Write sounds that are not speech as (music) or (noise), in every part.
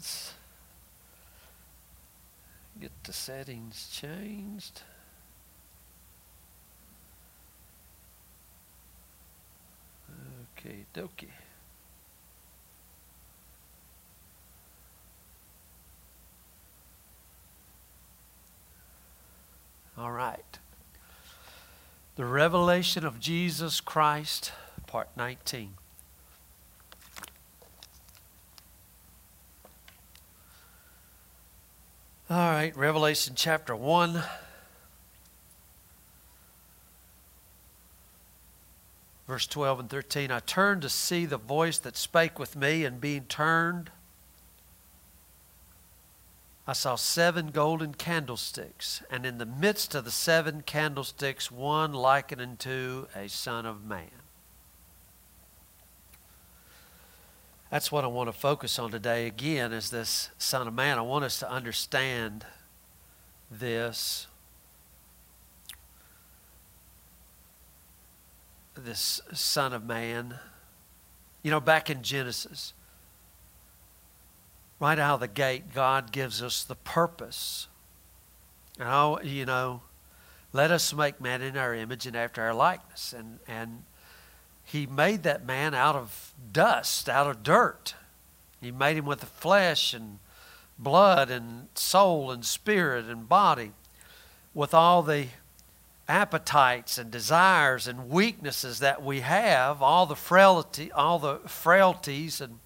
let's get the settings changed. Okay, dokie. All right. The revelation of Jesus Christ, part 19. All right, Revelation chapter 1. Verse 12 and 13 I turned to see the voice that spake with me, and being turned, I saw seven golden candlesticks, and in the midst of the seven candlesticks, one likened unto a son of man. That's what I want to focus on today again is this Son of Man. I want us to understand this. This Son of Man. You know, back in Genesis, right out of the gate, God gives us the purpose. And, oh, you know, let us make man in our image and after our likeness. And, and he made that man out of dust, out of dirt. He made him with flesh and blood and soul and spirit and body, with all the appetites and desires and weaknesses that we have, all the frailty, all the frailties and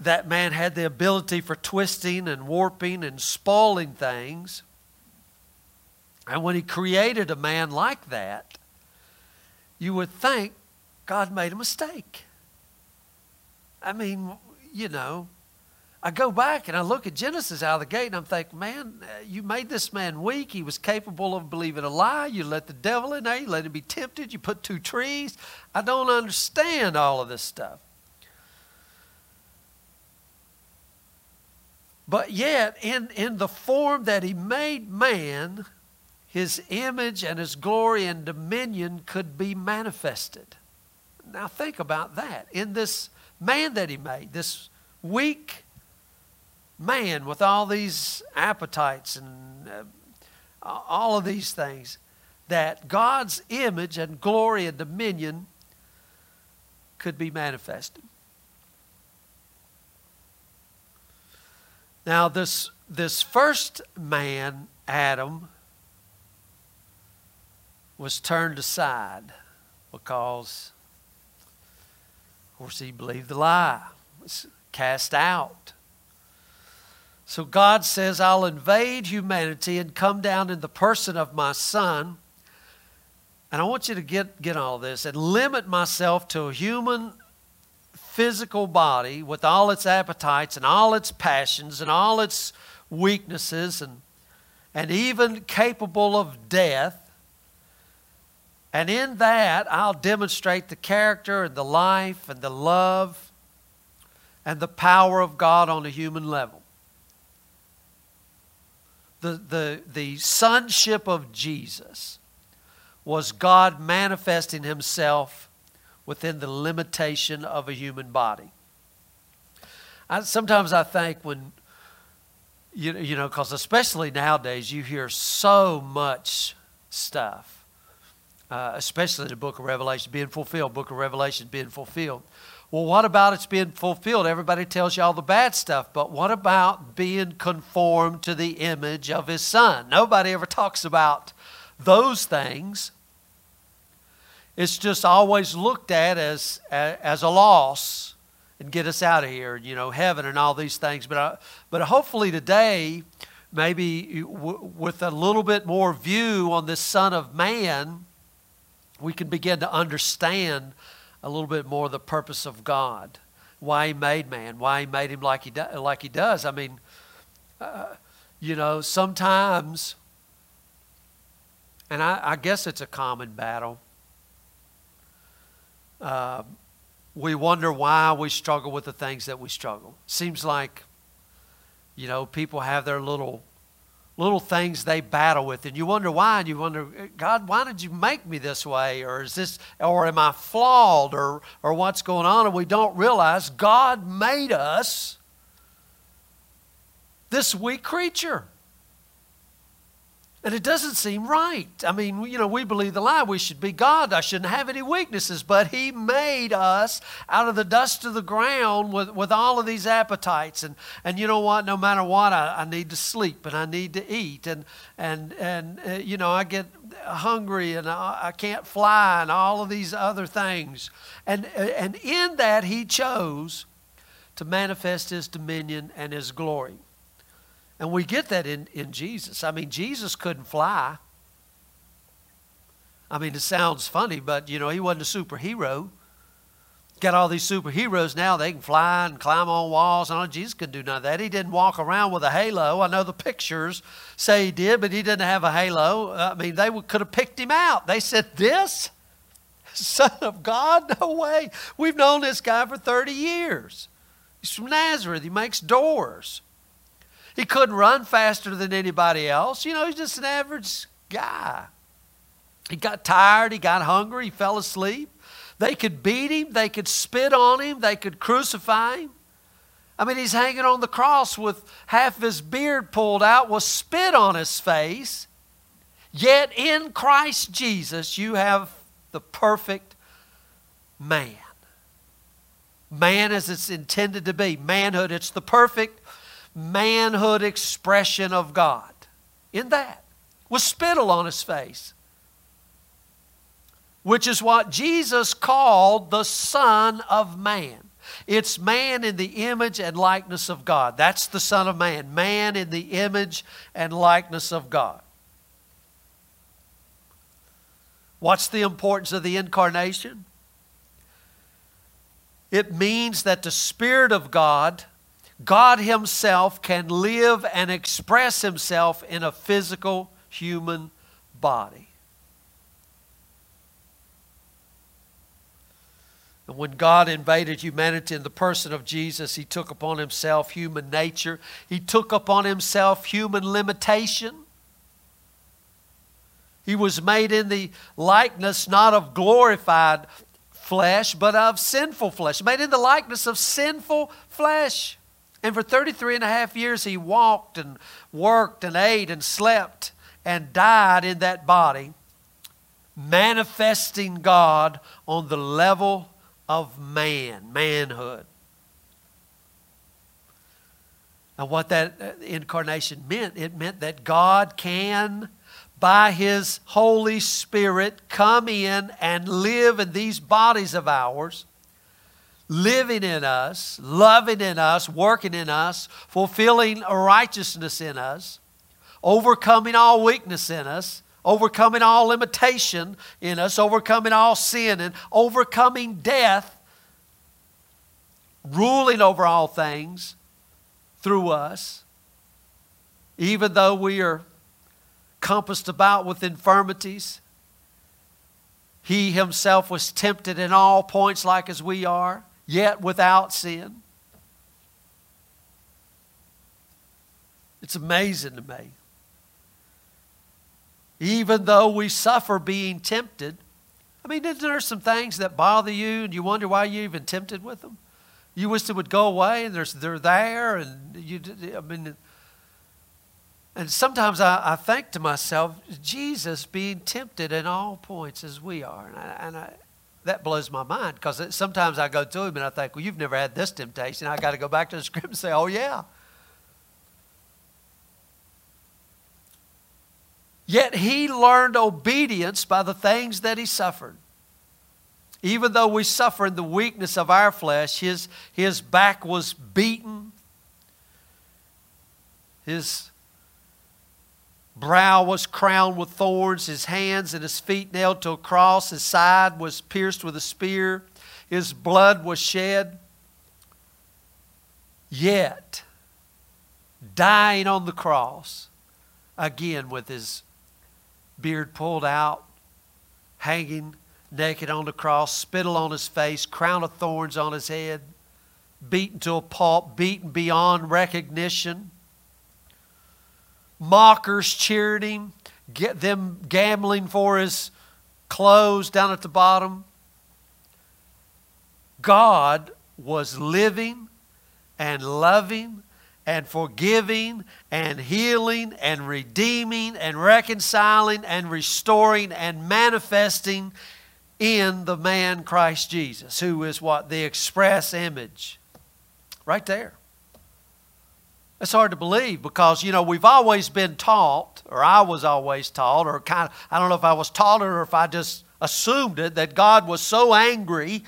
that man had the ability for twisting and warping and spoiling things. And when he created a man like that, you would think God made a mistake. I mean, you know, I go back and I look at Genesis out of the gate and I'm thinking, man, you made this man weak. He was capable of believing a lie. You let the devil in there. You let him be tempted. You put two trees. I don't understand all of this stuff. But yet, in, in the form that he made man, his image and his glory and dominion could be manifested. Now, think about that. In this man that he made, this weak man with all these appetites and uh, all of these things, that God's image and glory and dominion could be manifested. Now, this, this first man, Adam, was turned aside because, of course, he believed the lie, was cast out. So God says, I'll invade humanity and come down in the person of my son. And I want you to get, get all this and limit myself to a human physical body with all its appetites and all its passions and all its weaknesses and, and even capable of death. And in that, I'll demonstrate the character and the life and the love and the power of God on a human level. The, the, the sonship of Jesus was God manifesting himself within the limitation of a human body. I, sometimes I think when, you, you know, because especially nowadays, you hear so much stuff uh, especially the book of Revelation being fulfilled, book of Revelation being fulfilled. Well, what about it's being fulfilled? Everybody tells you all the bad stuff, but what about being conformed to the image of his son? Nobody ever talks about those things. It's just always looked at as, as a loss and get us out of here, you know, heaven and all these things. But, uh, but hopefully today, maybe with a little bit more view on this Son of Man, we can begin to understand a little bit more the purpose of God, why He made man, why He made him like He, do, like he does. I mean, uh, you know, sometimes, and I, I, guess it's a common battle. Uh, we wonder why we struggle with the things that we struggle. Seems like, you know, people have their little little things they battle with. And you wonder why, and you wonder, God, why did you make me this way? Or is this, or am I flawed? Or, or what's going on? And we don't realize God made us this weak creature. And it doesn't seem right. I mean, you know, we believe the lie. We should be God. I shouldn't have any weaknesses. But He made us out of the dust of the ground with, with all of these appetites. And, and you know what? No matter what, I, I need to sleep and I need to eat. And, and, and uh, you know, I get hungry and I, I can't fly and all of these other things. And, uh, and in that, He chose to manifest His dominion and His glory. And we get that in, in Jesus. I mean, Jesus couldn't fly. I mean, it sounds funny, but you know, he wasn't a superhero. Got all these superheroes now, they can fly and climb on walls. And all. Jesus couldn't do none of that. He didn't walk around with a halo. I know the pictures say he did, but he didn't have a halo. Uh, I mean, they could have picked him out. They said, This? (laughs) Son of God? No way. We've known this guy for 30 years. He's from Nazareth. He makes doors. He couldn't run faster than anybody else. You know, he's just an average guy. He got tired, he got hungry, he fell asleep. They could beat him, they could spit on him, they could crucify him. I mean, he's hanging on the cross with half his beard pulled out, with spit on his face. Yet in Christ Jesus, you have the perfect man. Man as it's intended to be. Manhood, it's the perfect manhood expression of God. In that, with spittle on his face, which is what Jesus called the Son of Man. It's man in the image and likeness of God. That's the Son of Man. Man in the image and likeness of God. What's the importance of the incarnation? It means that the Spirit of God God Himself can live and express Himself in a physical human body. And when God invaded humanity in the person of Jesus, He took upon Himself human nature, He took upon Himself human limitation. He was made in the likeness not of glorified flesh, but of sinful flesh, made in the likeness of sinful flesh. And for 33 and a half years, he walked and worked and ate and slept and died in that body, manifesting God on the level of man, manhood. And what that uh, incarnation meant, it meant that God can, by His Holy Spirit, come in and live in these bodies of ours living in us, loving in us, working in us, fulfilling righteousness in us, overcoming all weakness in us, overcoming all limitation in us, overcoming all sin, and overcoming death, ruling over all things through us, even though we are compassed about with infirmities. He himself was tempted in all points like as we are yet without sin. It's amazing to me. Even though we suffer being tempted, I mean, isn't there some things that bother you and you wonder why you're even tempted with them? You wish they would go away and they're there, and you, I mean, and sometimes I, I think to myself, Jesus being tempted in all points as we are. And I, and I, that blows my mind because sometimes I go to him and I think, well, you've never had this temptation. I got to go back to the (laughs) script and say, oh, yeah. Yet he learned obedience by the things that he suffered. Even though we suffer in the weakness of our flesh, his, his back was beaten, his brow was crowned with thorns, his hands and his feet nailed to a cross, his side was pierced with a spear, his blood was shed. Yet, dying on the cross, again with his beard pulled out, hanging naked on the cross, spittle on his face, crown of thorns on his head, beaten to a pulp, beaten beyond recognition mockers cheered him, get them gambling for his clothes down at the bottom. God was living and loving and forgiving and healing and redeeming and reconciling and restoring and manifesting in the man Christ Jesus, who is what? The express image. Right there. It's hard to believe because, you know, we've always been taught, or I was always taught, or kind of, I don't know if I was taught it or if I just assumed it, that God was so angry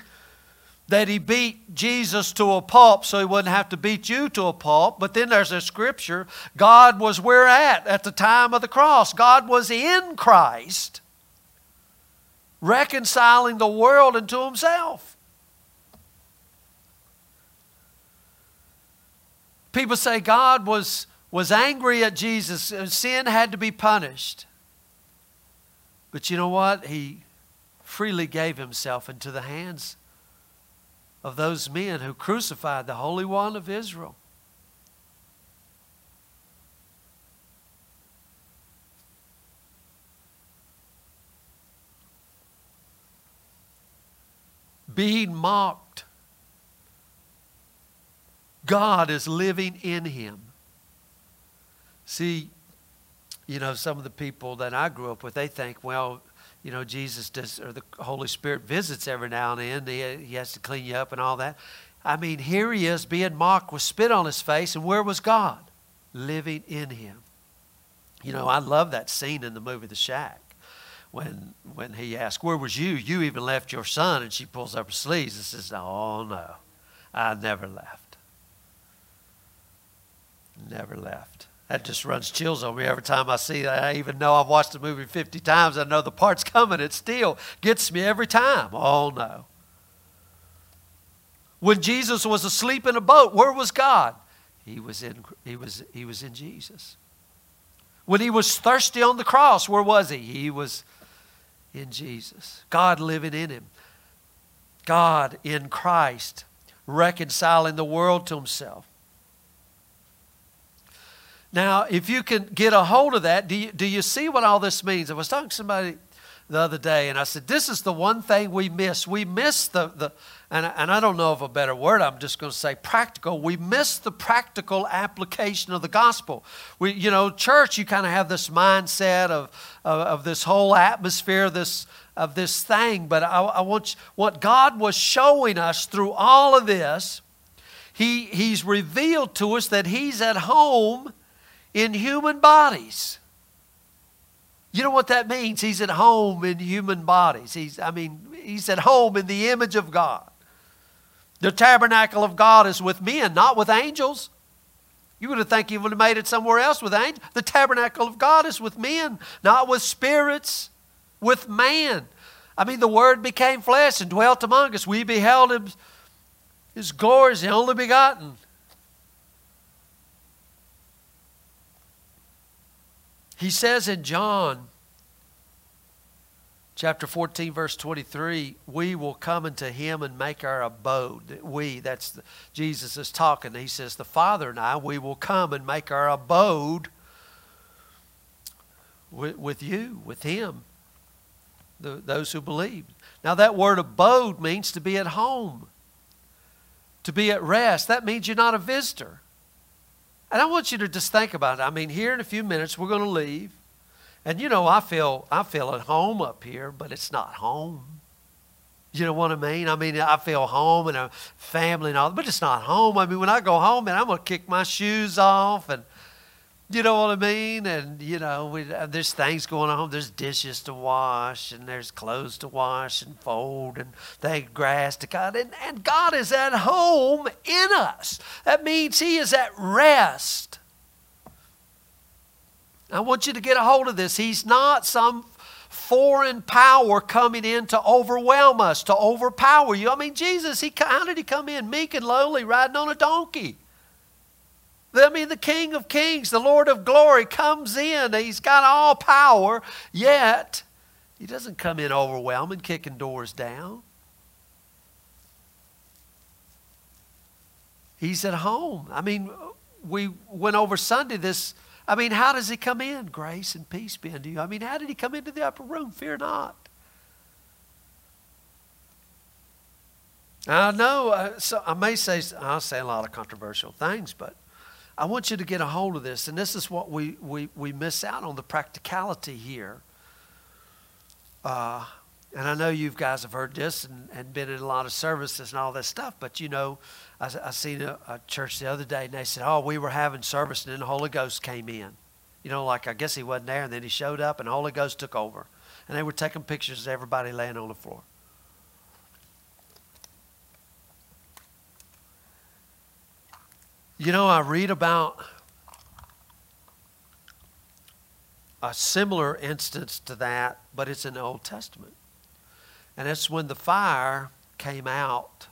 that he beat Jesus to a pulp so he wouldn't have to beat you to a pulp. But then there's a scripture God was where at at the time of the cross. God was in Christ, reconciling the world into himself. People say God was, was angry at Jesus, uh, sin had to be punished. But you know what? He freely gave himself into the hands of those men who crucified the Holy One of Israel. Being mocked. God is living in him. See, you know, some of the people that I grew up with, they think, well, you know, Jesus does, or the Holy Spirit visits every now and then. He, he has to clean you up and all that. I mean, here he is being mocked with spit on his face, and where was God? Living in him. You know, I love that scene in the movie The Shack when when he asked, Where was you? You even left your son. And she pulls up her sleeves and says, Oh, no, I never left. Never left. That just runs chills on me every time I see that. I even know I've watched the movie 50 times. I know the part's (laughs) coming. It still gets me every time. Oh, no. When Jesus was asleep in a boat, where was God? He was in, he was, he was in Jesus. When he was thirsty on the cross, where was he? He was in Jesus. God living in him. God in Christ, reconciling the world to himself. Now, if you can get a hold of that, do you, do you see what all this means? I was talking to somebody the other day, and I said, This is the one thing we miss. We miss the, the and, and I don't know of a better word, I'm just going to say practical. We miss the practical application of the gospel. We, you know, church, you kind of have this mindset of, of, of, this whole atmosphere, this, of this thing, but I, I want what God was showing us through all of this, he, He's revealed to us that He's at home in human bodies. You know what that means? He's at home in human bodies. He's, I mean, he's at home in the image of God. The tabernacle of God is with men, not with angels. You would have think he would have made it somewhere else with angels. The tabernacle of God is with men, not with spirits, with man. I mean, the Word became flesh and dwelt among us. We beheld him, his glory is the only begotten He says in John chapter 14, verse 23, we will come into him and make our abode. We, that's the, Jesus is talking. He says, The Father and I, we will come and make our abode with, with you, with him, the, those who believe. Now, that word abode means to be at home, to be at rest. That means you're not a visitor. And I want you to just think about it. I mean, here in a few minutes, we're going to leave. And you know, I feel, I feel at home up here, but it's not home. You know what I mean? I mean, I feel home and a family and all, but it's not home. I mean, when I go home, and I'm going to kick my shoes off and you know what I mean? And, you know, we, uh, there's things going on. There's dishes to wash, and there's clothes to wash and fold, and thank grass to cut. And, and God is at home in us. That means He is at rest. I want you to get a hold of this. He's not some foreign power coming in to overwhelm us, to overpower you. I mean, Jesus, he, how did He come in? Meek and lowly, riding on a donkey. I mean, the King of Kings, the Lord of glory comes in. He's got all power, yet he doesn't come in overwhelming, kicking doors down. He's at home. I mean, we went over Sunday this I mean, how does he come in? Grace and peace be unto you. I mean, how did he come into the upper room? Fear not. I know, uh, so I may say, I'll say a lot of controversial things, but I want you to get a hold of this. And this is what we, we, we miss out on the practicality here. Uh, and I know you guys have heard this and, and been in a lot of services and all this stuff, but you know, I, I seen a, a church the other day and they said, Oh, we were having service and then the Holy Ghost came in. You know, like I guess he wasn't there and then he showed up and the Holy Ghost took over. And they were taking pictures of everybody laying on the floor. You know, I read about a similar instance to that, but it's in the Old Testament. And it's when the fire came out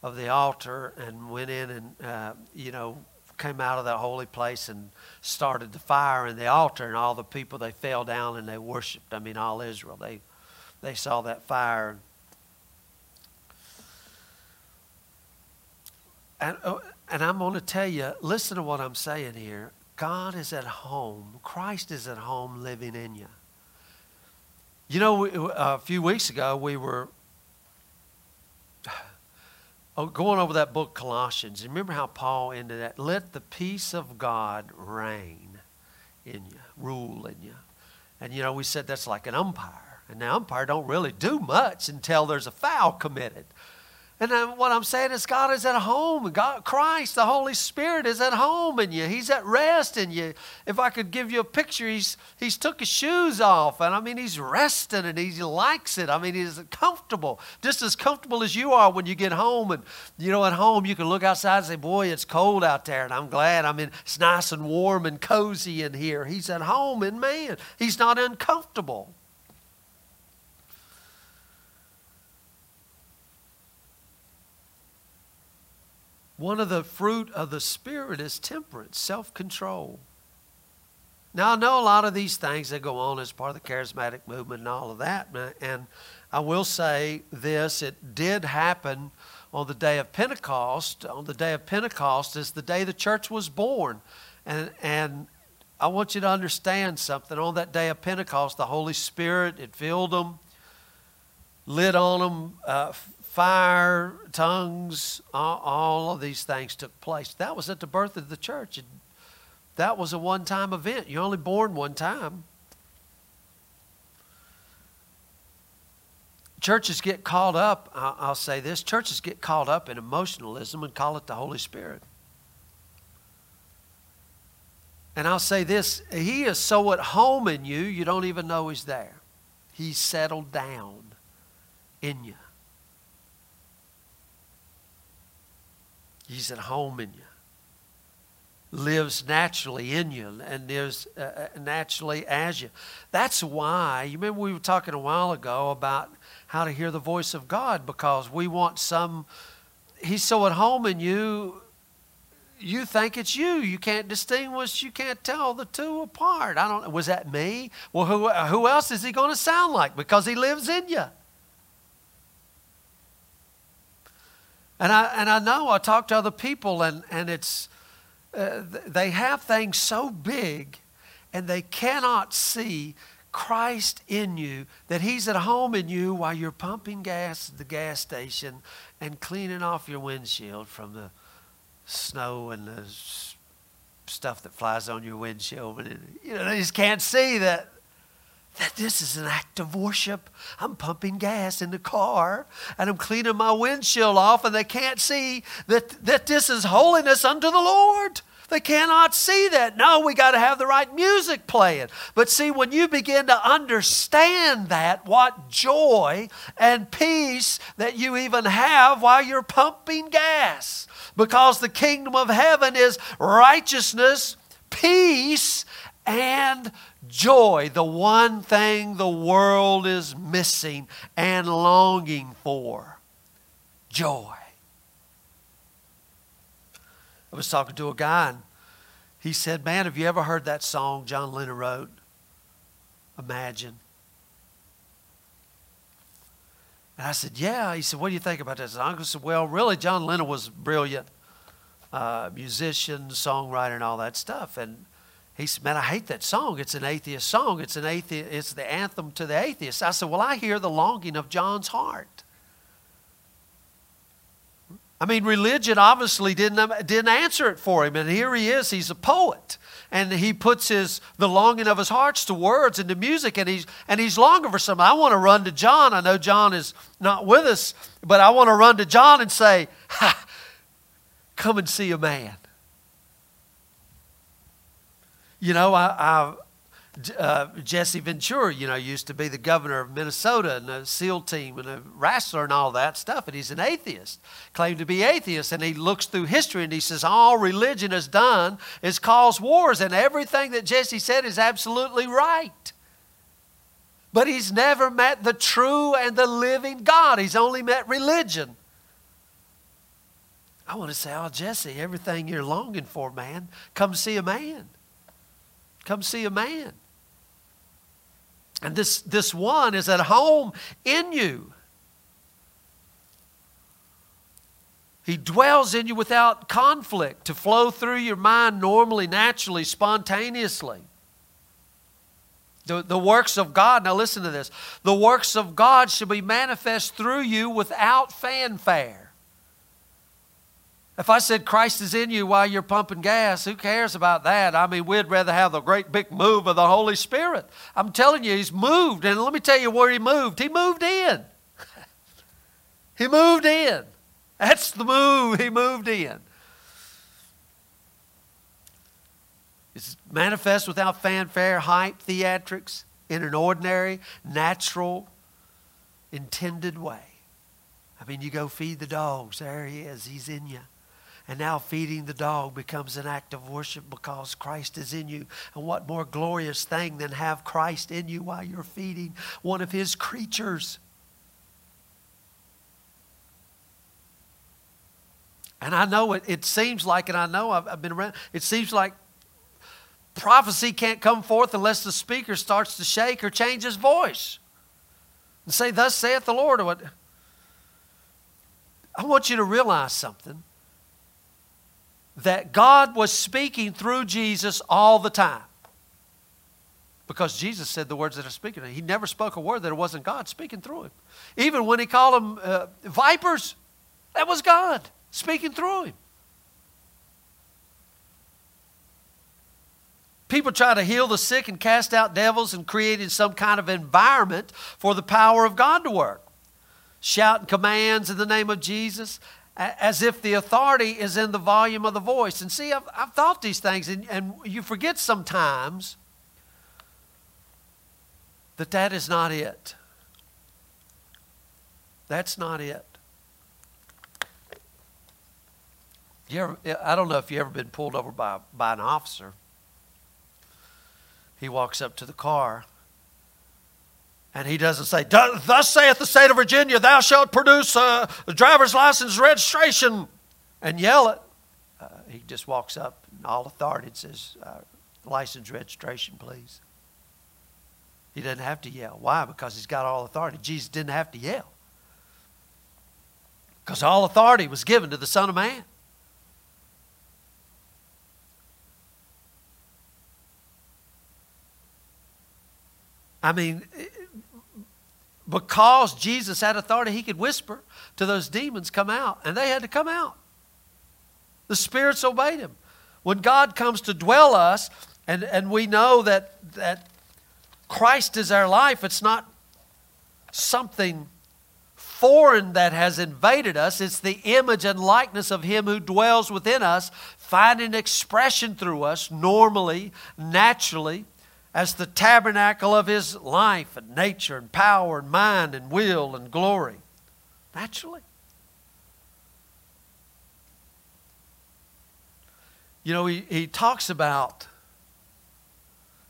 of the altar and went in and, uh, you know, came out of that holy place and started the fire in the altar, and all the people, they fell down and they worshiped. I mean, all Israel, they, they saw that fire. And, uh, and I'm going to tell you, listen to what I'm saying here. God is at home. Christ is at home living in you. You know, uh, a few weeks ago, we were (sighs) oh, going over that book, Colossians. Remember how Paul ended that? Let the peace of God reign in you, rule in you. And, you know, we said that's like an umpire. And the umpire don't really do much until there's a foul committed. And what I'm saying is God is at home. God, Christ, the Holy Spirit is at home in you. He's at rest in you. If I could give you a picture, he's, he's took his shoes off. And I mean, he's resting and he likes it. I mean, he's comfortable. Just as comfortable as you are when you get home. And, you know, at home, you can look outside and say, boy, it's cold out there. And I'm glad. I mean, it's nice and warm and cozy in here. He's at home in man. He's not uncomfortable. One of the fruit of the Spirit is temperance, self control. Now, I know a lot of these things that go on as part of the charismatic movement and all of that. And I will say this it did happen on the day of Pentecost. On the day of Pentecost is the day the church was born. And, and I want you to understand something. On that day of Pentecost, the Holy Spirit, it filled them, lit on them, uh, fire, tongues, all, of these things took place. That was at the birth of the church. That was a one time event. You're only born one time. Churches get caught up, I'll say this churches get caught up in emotionalism and call it the Holy Spirit. And I'll say this He is so at home in you, you don't even know He's there. He's settled down in you. He's at home in you. Lives naturally in you and lives uh, uh, naturally as you. That's why, you remember we were talking a while ago about how to hear the voice of God because we want some, He's so at home in you, you think it's you. You can't distinguish, you can't tell the two apart. I don't Was that me? Well, who, who else is He going to sound like because He lives in you? And I, and I know I talk to other people, and, and it's, uh, they have things so big, and they cannot see Christ in you, that He's at home in you while you're pumping gas at the gas station and cleaning off your windshield from the snow and the stuff that flies on your windshield. You know, they just can't see that that this is an act of worship. I'm pumping gas in the car and I'm cleaning my windshield off, and they can't see that, that this is holiness unto the Lord. They cannot see that. No, we got to have the right music playing. But see, when you begin to understand that, what joy and peace that you even have while you're pumping gas. Because the kingdom of heaven is righteousness, peace, and joy, the one thing the world is missing and longing for. Joy. I was talking to a guy and he said, Man, have you ever heard that song John Lennon wrote? Imagine. And I said, Yeah. He said, What do you think about that song? I said, Well, really, John Lennon was brilliant uh, musician, songwriter, and all that stuff. And He said, Man, I hate that song. It's an atheist song. It's an atheist, it's the anthem to the atheist. I said, Well, I hear the longing of John's heart. I mean, religion obviously didn't, um, didn't answer it for him. And here he is, he's a poet. And he puts his the longing of his hearts to words and to music, and he's and he's longing for something. I want to run to John. I know John is not with us, but I want to run to John and say, come and see a man. You know, I, I uh, Jesse Ventura, you know, used to be the governor of Minnesota and a SEAL team and a wrestler and all that stuff, and he's an atheist, claimed to be atheist, and he looks through history and he says all religion has done is cause wars, and everything that Jesse said is absolutely right. But he's never met the true and the living God. He's only met religion. I want to say, oh, Jesse, everything you're longing for, man, come see a man. Come see a man. And this, this one is at home in you. He dwells in you without conflict to flow through your mind normally, naturally, spontaneously. The, the works of God, now listen to this the works of God should be manifest through you without fanfare. If I said Christ is in you while you're pumping gas, who cares about that? I mean, we'd rather have the great big move of the Holy Spirit. I'm telling you, He's moved. And let me tell you where He moved. He moved in. (laughs) he moved in. That's the move. He moved in. It's manifest without fanfare, hype, theatrics, in an ordinary, natural, intended way. I mean, you go feed the dogs. There he is. He's in you. And now feeding the dog becomes an act of worship because Christ is in you. And what more glorious thing than have Christ in you while you're feeding one of his creatures? And I know it, it seems like, and I know I've, I've been around, it seems like prophecy can't come forth unless the speaker starts to shake or change his voice and say, Thus saith the Lord. I want you to realize something that God was speaking through Jesus all the time. Because Jesus said the words that are speaking. He never spoke a word that it wasn't God speaking through him. Even when he called them uh, vipers, that was God speaking through him. People try to heal the sick and cast out devils and creating some kind of environment for the power of God to work. Shouting commands in the name of Jesus as if the authority is in the volume of the voice. And see, I've, I've thought these things, and, and you forget sometimes that that is not it. That's not it. You ever, I don't know if you've ever been pulled over by, by an officer. He walks up to the car and he doesn't say, Thus saith the state of Virginia, thou shalt produce a driver's license registration and yell it. Uh, he just walks up in all authority and says, uh, License registration, please. He doesn't have to yell. Why? Because he's got all authority. Jesus didn't have to yell. Because all authority was given to the Son of Man. I mean, because Jesus had authority, he could whisper to those demons, come out. And they had to come out. The spirits obeyed him. When God comes to dwell us, and, and we know that, that Christ is our life, it's not something foreign that has invaded us. It's the image and likeness of Him who dwells within us, finding expression through us normally, naturally as the tabernacle of his life and nature and power and mind and will and glory. Naturally. You know, he, he talks about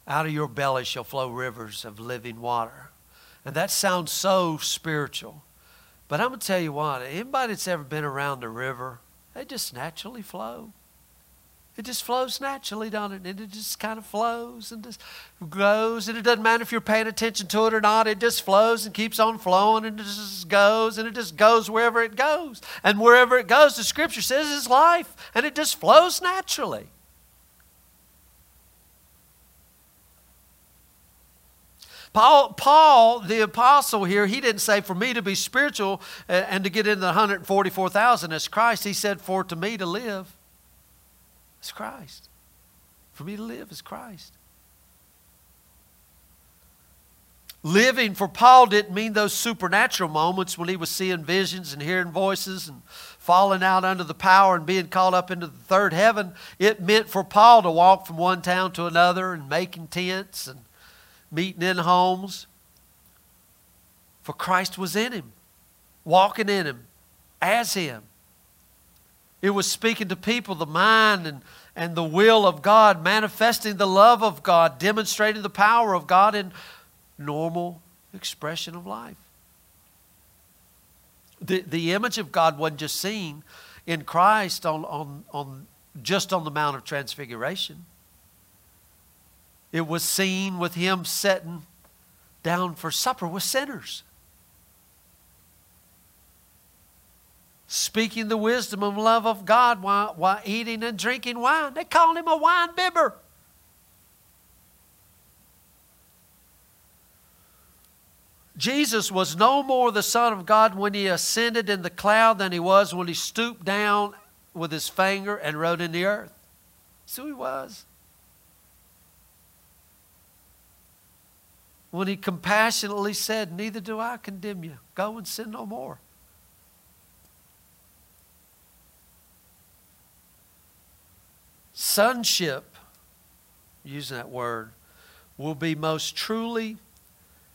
out of your belly shall flow rivers of living water. And that sounds so spiritual. But I'm going to tell you what, anybody that's ever been around a river, they just naturally flow. It just flows naturally, down it? And it just kind of flows and just goes. And it doesn't matter if you're paying attention to it or not. It just flows and keeps on flowing and it just goes and it just goes wherever it goes. And wherever it goes, the scripture says is life. And it just flows naturally. Paul, Paul, the apostle here, he didn't say, for me to be spiritual eh, and to get into the 144,000 as Christ. He said, for to me to live is Christ. For me to live is Christ. Living for Paul didn't mean those supernatural moments when he was seeing visions and hearing voices and falling out under the power and being caught up into the third heaven. It meant for Paul to walk from one town to another and making tents and meeting in homes. For Christ was in him, walking in him, as him. It was speaking to people the mind and, and the will of God, manifesting the love of God, demonstrating the power of God in normal expression of life. The, the image of God wasn't just seen in Christ on, on, on just on the Mount of Transfiguration. It was seen with him sitting down for supper with sinners. Speaking the wisdom and love of God while, while eating and drinking wine. They called him a wine bibber. Jesus was no more the Son of God when he ascended in the cloud than he was when he stooped down with his finger and wrote in the earth. So he was. When he compassionately said, Neither do I condemn you. Go and sin no more. Sonship, using that word, will be most truly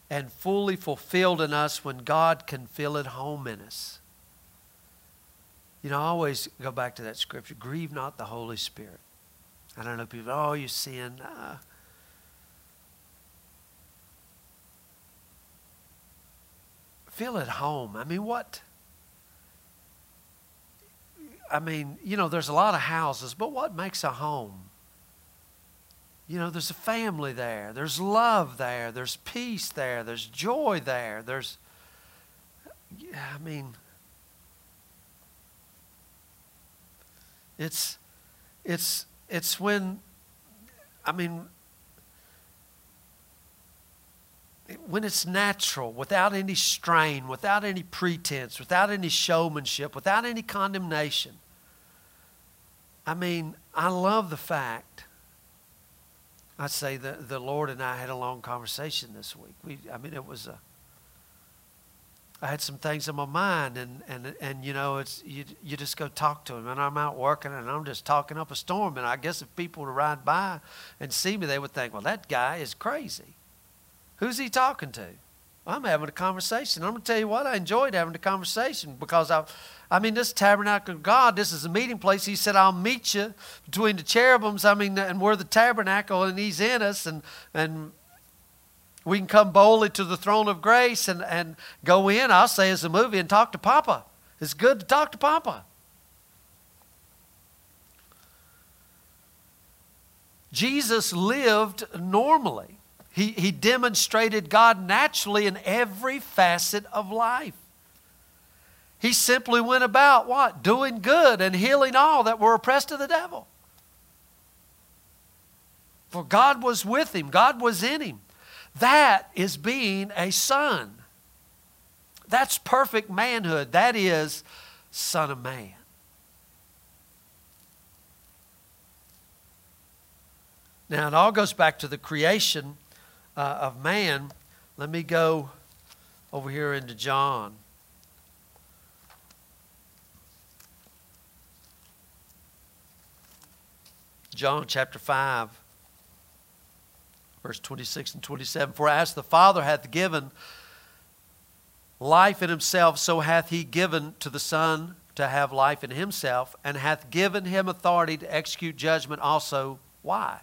and fully fulfilled in us when God can feel at home in us. You know, I always go back to that scripture grieve not the Holy Spirit. I don't know people, oh, you sin. Uh, feel at home. I mean, what? I mean, you know, there's a lot of houses, but what makes a home? You know, there's a family there. There's love there. There's peace there. There's joy there. There's, yeah, I mean, it's, it's, it's when, I mean, when it's natural, without any strain, without any pretense, without any showmanship, without any condemnation. I mean, I love the fact I'd say the, the Lord and I had a long conversation this week. We, I mean, it was a, I had some things in my mind, and, and, and you know, it's, you, you just go talk to him. And I'm out working, and I'm just talking up a storm. And I guess if people were to ride by and see me, they would think, well, that guy is crazy. Who's he talking to? I'm having a conversation. I'm going to tell you what, I enjoyed having the conversation because I, I mean, this tabernacle of God, this is a meeting place. He said, I'll meet you between the cherubims. I mean, and we're the tabernacle and He's in us. And, and we can come boldly to the throne of grace and, and go in, I'll say, as a movie and talk to Papa. It's good to talk to Papa. Jesus lived normally. He, he demonstrated God naturally in every facet of life. He simply went about what? Doing good and healing all that were oppressed of the devil. For God was with him, God was in him. That is being a son. That's perfect manhood. That is Son of Man. Now, it all goes back to the creation uh, of man. Let me go over here into John. John chapter 5, verse 26 and 27. For as the Father hath given life in himself, so hath he given to the Son to have life in himself, and hath given him authority to execute judgment also. Why?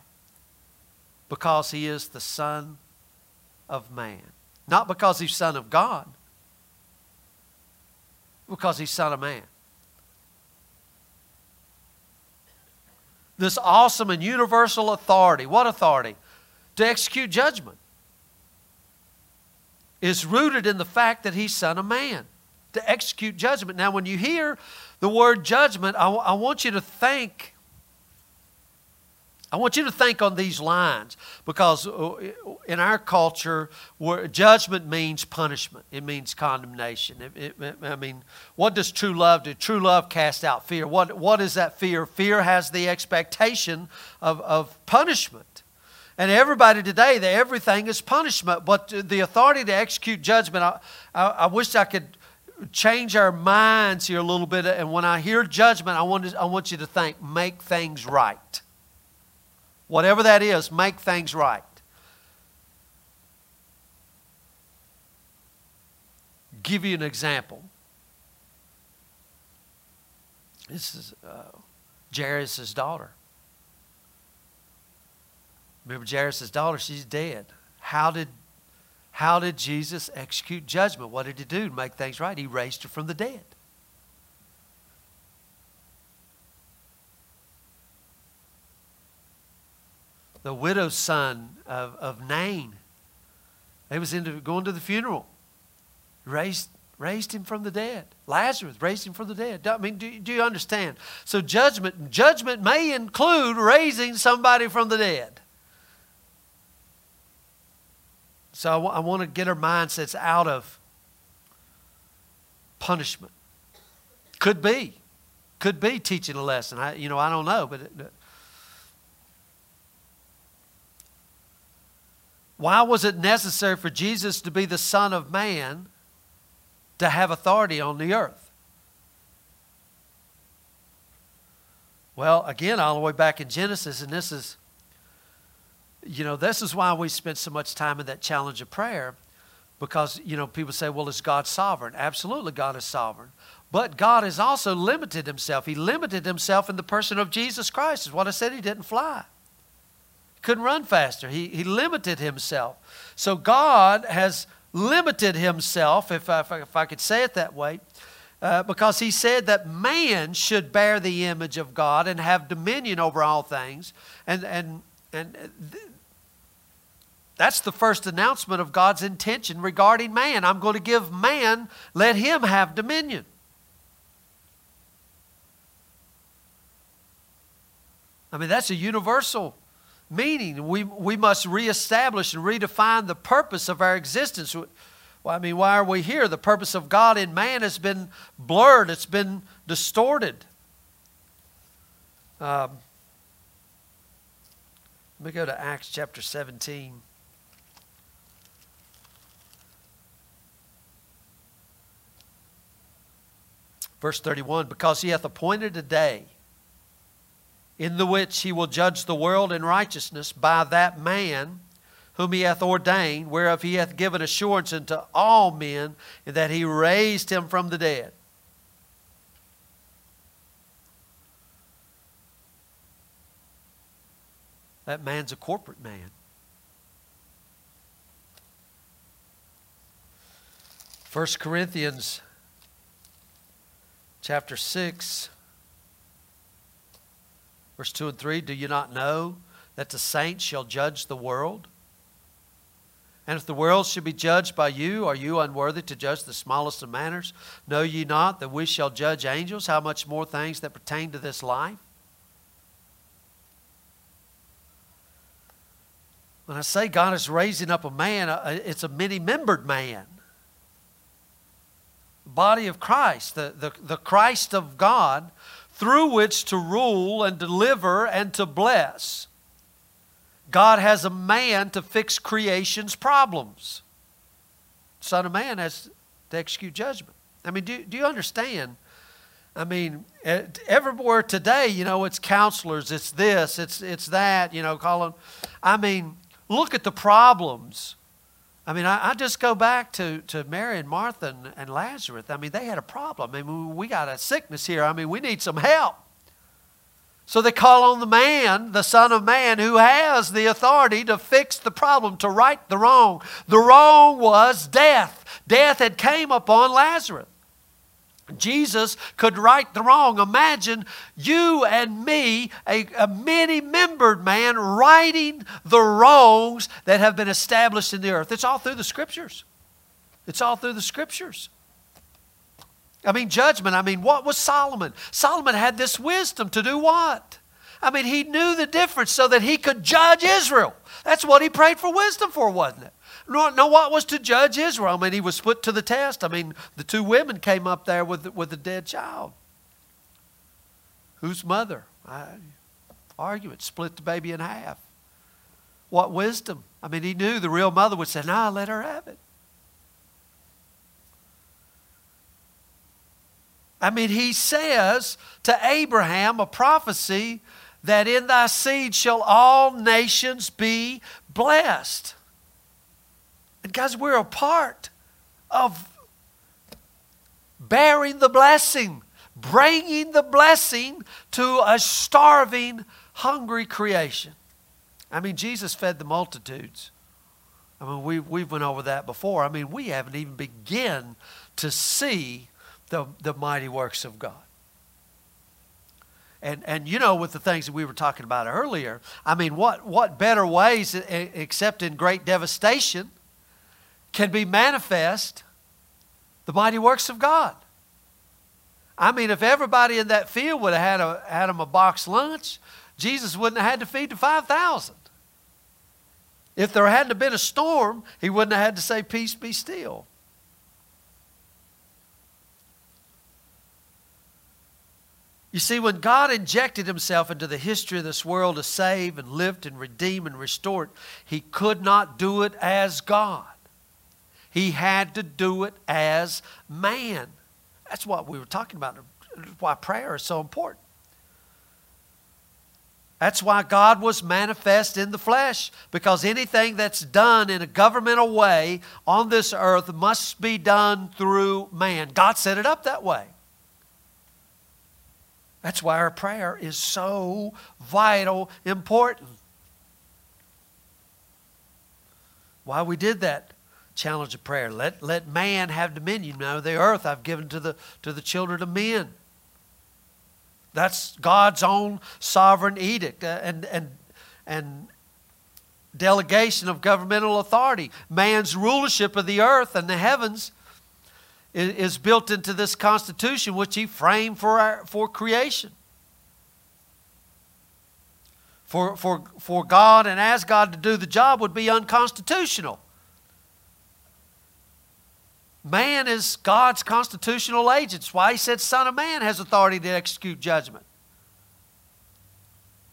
Because he is the Son of man. Not because he's Son of God, because he's Son of man. this awesome and universal authority. What authority? To execute judgment. Is rooted in the fact that he's Son of Man. To execute judgment. Now, when you hear the word judgment, I, I want you to think I want you to think on these lines because uh, in our culture, judgment means punishment, it means condemnation. It, it, I mean, what does true love do? True love casts out fear. What, what is that fear? Fear has the expectation of, of punishment. And everybody today, the, everything is punishment. But the authority to execute judgment, I, I, I wish I could change our minds here a little bit. And when I hear judgment, I want, to, I want you to think, make things right. Whatever that is, make things right. Give you an example. This is uh, Jairus' daughter. Remember Jairus' daughter, she's dead. How did, how did Jesus execute judgment? What did he do to make things right? He raised her from the dead. The widow's son of, of Nain. He was into going to the funeral. Raised, raised him from the dead. Lazarus raised him from the dead. I mean, do, do you understand? So judgment, judgment may include raising somebody from the dead. So I, w- I want to get our mindsets out of punishment. Could be. Could be teaching a lesson. I, you know, I don't know, but it, Why was it necessary for Jesus to be the Son of Man to have authority on the earth? Well, again, all the way back in Genesis, and this is, you know, this is why we spent so much time in that challenge of prayer, because, you know, people say, well, is God sovereign? Absolutely, God is sovereign. But God has also limited himself. He limited himself in the person of Jesus Christ, is what I said, he didn't fly couldn't run faster. He, he limited himself. So God has limited himself, if I, if I could say it that way, uh, because he said that man should bear the image of God and have dominion over all things. And, and, and th- that's the first announcement of God's intention regarding man. I'm going to give man, let him have dominion. I mean, that's a universal meaning. We, we must reestablish and redefine the purpose of our existence. Well, I mean, why are we here? The purpose of God in man has been blurred, it's been distorted. Um, let me go to Acts chapter 17. Verse 31 Because he hath appointed a day in the which he will judge the world in righteousness by that man whom he hath ordained, whereof he hath given assurance unto all men, that he raised him from the dead. That man's a corporate man. First Corinthians chapter 6 Verse 2 and 3 Do you not know that the saints shall judge the world? And if the world should be judged by you, are you unworthy to judge the smallest of matters? Know ye not that we shall judge angels? How much more things that pertain to this life? When I say God is raising up a man, uh, it's a many membered man. Body of Christ, the, the, the Christ of God through which to rule and deliver and to bless. God has a man to fix creation's problems. Son of Man has to execute judgment. I mean, do, do you understand? I mean, everywhere today, you know, it's counselors, it's this, it's, it's that, you know, calling. I mean, look at the problems I mean, I, I, just go back to, to Mary and Martha and, and Lazarus. I mean, they had a problem. I mean, we got a sickness here. I mean, we need some help. So they call on the man, the Son of Man, who has the authority to fix the problem, to right the wrong. The wrong was death. Death had came upon Lazarus. Jesus could right the wrong. Imagine you and me, a, a many membered man, righting the wrongs that have been established in the earth. It's all through the scriptures. It's all through the scriptures. I mean, judgment. I mean, what was Solomon? Solomon had this wisdom to do what? I mean, he knew the difference so that he could judge Israel. That's what he prayed for wisdom for, wasn't it? No, what was to judge Israel? I mean, he was put to the test. I mean, the two women came up there with, with a dead child. Whose mother? I, argument, split the baby in half. What wisdom? I mean, he knew the real mother would say, Nah, let her have it. I mean, he says to Abraham a prophecy that in thy seed shall all nations be blessed. And guys, we're a part of bearing the blessing, bringing the blessing to a starving, hungry creation. I mean, Jesus fed the multitudes. I mean, we, we've went over that before. I mean, we haven't even begun to see the, the mighty works of God. And, and you know, with the things that we were talking about earlier, I mean, what, what better ways, except in great devastation, can be manifest the mighty works of God? I mean, if everybody in that field would have had, a, had them a box lunch, Jesus wouldn't have had to feed the 5,000. If there hadn't been a storm, he wouldn't have had to say, Peace be still. You see, when God injected himself into the history of this world to save and lift and redeem and restore it, he could not do it as God. He had to do it as man. That's what we were talking about, why prayer is so important. That's why God was manifest in the flesh, because anything that's done in a governmental way on this earth must be done through man. God set it up that way. That's why our prayer is so vital, important. Why we did that challenge of prayer. Let, let man have dominion. Now the earth I've given to the, to the children of men. That's God's own sovereign edict uh, and, and, and delegation of governmental authority. Man's rulership of the earth and the heavens is built into this Constitution which he framed for, our, for creation. For, for, for God and as God to do the job would be unconstitutional. Man is God's constitutional agent. That's why he said, Son of Man has authority to execute judgment.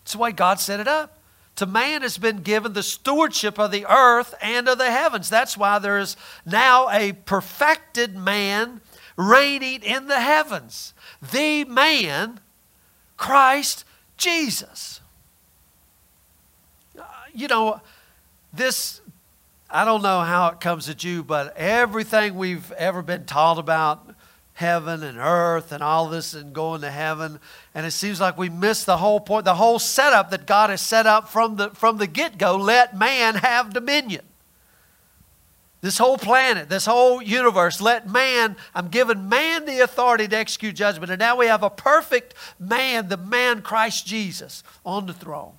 It's the way God set it up. To man has been given the stewardship of the earth and of the heavens. That's why there is now a perfected man reigning in the heavens. The man, Christ Jesus. Uh, you know, this, I don't know how it comes at you, but everything we've ever been taught about heaven and earth and all this and going to heaven. And it seems like we miss the whole point, the whole setup that God has set up from the, from the get go. Let man have dominion. This whole planet, this whole universe, let man, I'm giving man the authority to execute judgment. And now we have a perfect man, the man Christ Jesus, on the throne.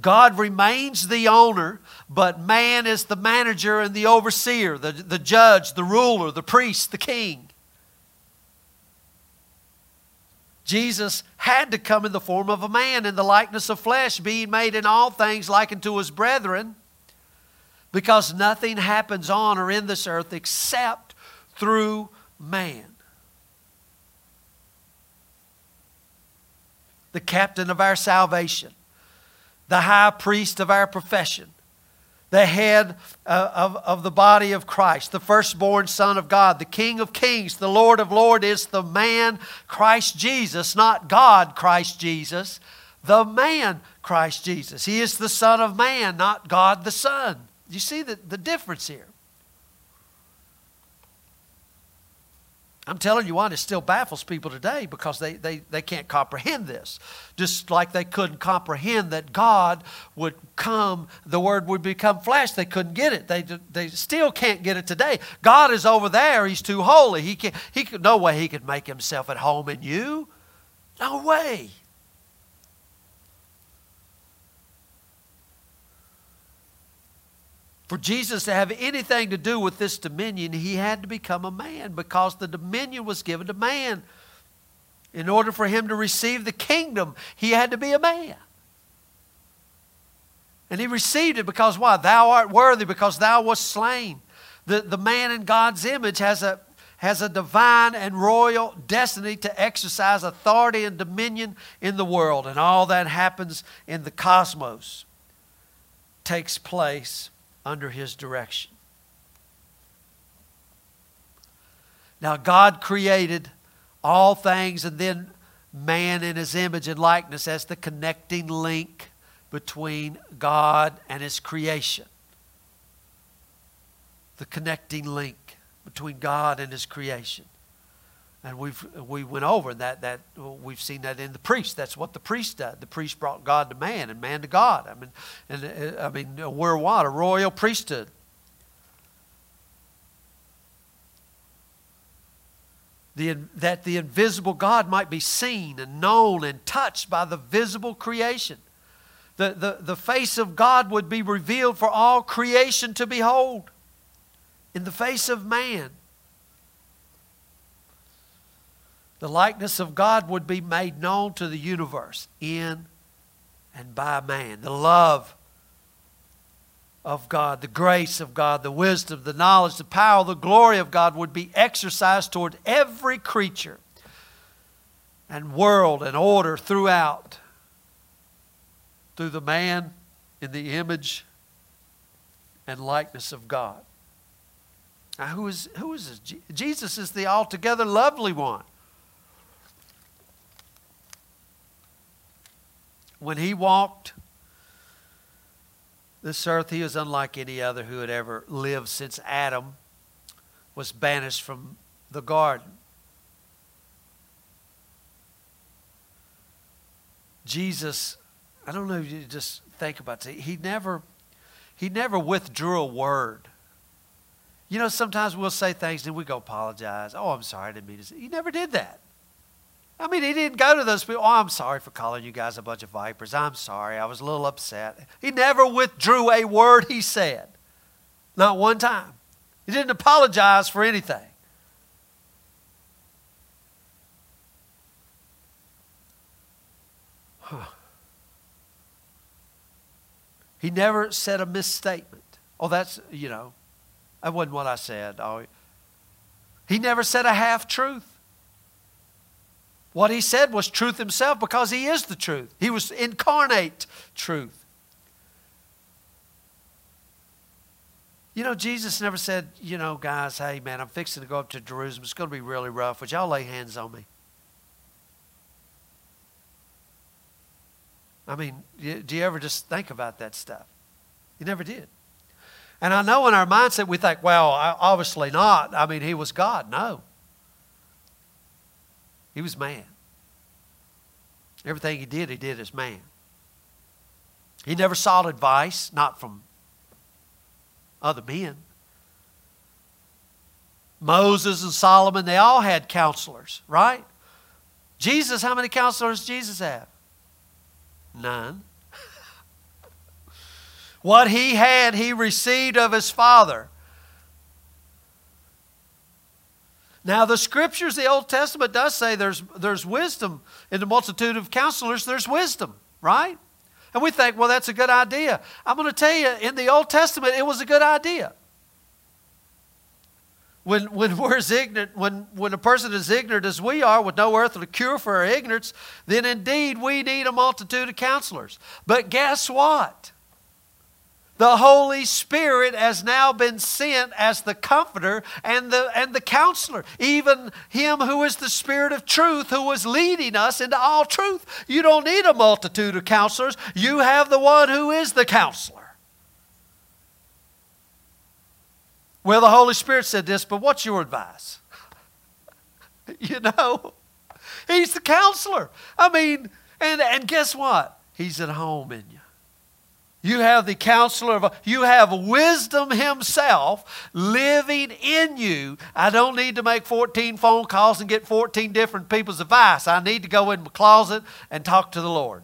God remains the owner, but man is the manager and the overseer, the, the judge, the ruler, the priest, the king. Jesus had to come in the form of a man in the likeness of flesh, being made in all things like unto his brethren, because nothing happens on or in this earth except through man. The captain of our salvation the high priest of our profession, the head uh, of, of the body of Christ, the firstborn Son of God, the King of kings, the Lord of lords, is the man Christ Jesus, not God Christ Jesus, the man Christ Jesus. He is the Son of man, not God the Son. You see the, the difference here? I'm telling you what, it still baffles people today because they, they, they can't comprehend this. Just like they couldn't comprehend that God would come, the Word would become flesh. They couldn't get it. They, they still can't get it today. God is over there. He's too holy. He, can, he could, no way He could make Himself at home in you. No way. For Jesus to have anything to do with this dominion, he had to become a man because the dominion was given to man. In order for him to receive the kingdom, he had to be a man. And he received it because why? Thou art worthy because thou wast slain. The, the man in God's image has a, has a divine and royal destiny to exercise authority and dominion in the world. And all that happens in the cosmos takes place under his direction. Now, God created all things and then man in his image and likeness as the connecting link between God and his creation. The connecting link between God and his creation. And we've we went over that that we've seen that in the priest. That's what the priest did. The priest brought God to man and man to God. I mean, and uh, I mean we're what a royal priesthood. The, that the invisible God might be seen and known and touched by the visible creation. The, the, the face of God would be revealed for all creation to behold in the face of man. The likeness of God would be made known to the universe in and by man. The love of God, the grace of God, the wisdom, the knowledge, the power, the glory of God would be exercised toward every creature and world and order throughout through the man in the image and likeness of God. Now, who is, who is this? Jesus is the altogether lovely one. When he walked this earth, he was unlike any other who had ever lived since Adam was banished from the garden. Jesus, I don't know if you just think about it. He never, he never withdrew a word. You know, sometimes we'll say things and we go apologize. Oh, I'm sorry, I didn't mean to say. He never did that. I mean, he didn't go to those people. Oh, I'm sorry for calling you guys a bunch of vipers. I'm sorry. I was a little upset. He never withdrew a word he said. Not one time. He didn't apologize for anything. He never said a misstatement. Oh, that's, you know, that wasn't what I said. Oh, he never said a half truth. What he said was truth himself because he is the truth. He was incarnate truth. You know, Jesus never said, you know, guys, hey, man, I'm fixing to go up to Jerusalem. It's going to be really rough. Would y'all lay hands on me? I mean, do you ever just think about that stuff? He never did. And I know in our mindset we think, well, obviously not. I mean, he was God. No. He was man. Everything he did, he did as man. He never sought advice, not from other men. Moses and Solomon, they all had counselors, right? Jesus, how many counselors Jesus have? None. (laughs) what he had, he received of his Father. Now, the scriptures, the Old Testament does say there's, there's wisdom. In the multitude of counselors, there's wisdom, right? And we think, well, that's a good idea. I'm going to tell you, in the Old Testament, it was a good idea. When, when we're as ignorant, when, when a person is ignorant as we are, with no earthly cure for our ignorance, then indeed we need a multitude of counselors. But guess what? The Holy Spirit has now been sent as the comforter and the, and the counselor. Even Him who is the Spirit of truth, who is leading us into all truth. You don't need a multitude of counselors, you have the one who is the counselor. Well, the Holy Spirit said this, but what's your advice? (laughs) you know, He's the counselor. I mean, and, and guess what? He's at home in you. You have the counselor of, you have wisdom himself living in you. I don't need to make 14 phone calls and get 14 different people's advice. I need to go in my closet and talk to the Lord.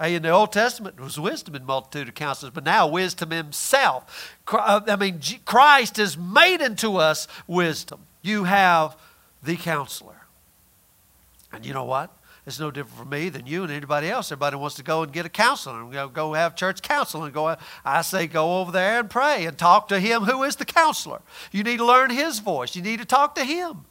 Hey, in the Old Testament, there was wisdom in multitude of counselors, but now wisdom himself. Uh, I mean, Christ has made into us wisdom. You have the counselor. And you know what? It's no different for me than you and anybody else. Everybody wants to go and get a counselor and go, have church counseling. Go, I say go over there and pray and talk to him who is the counselor. You need to learn his voice. You need to talk to him.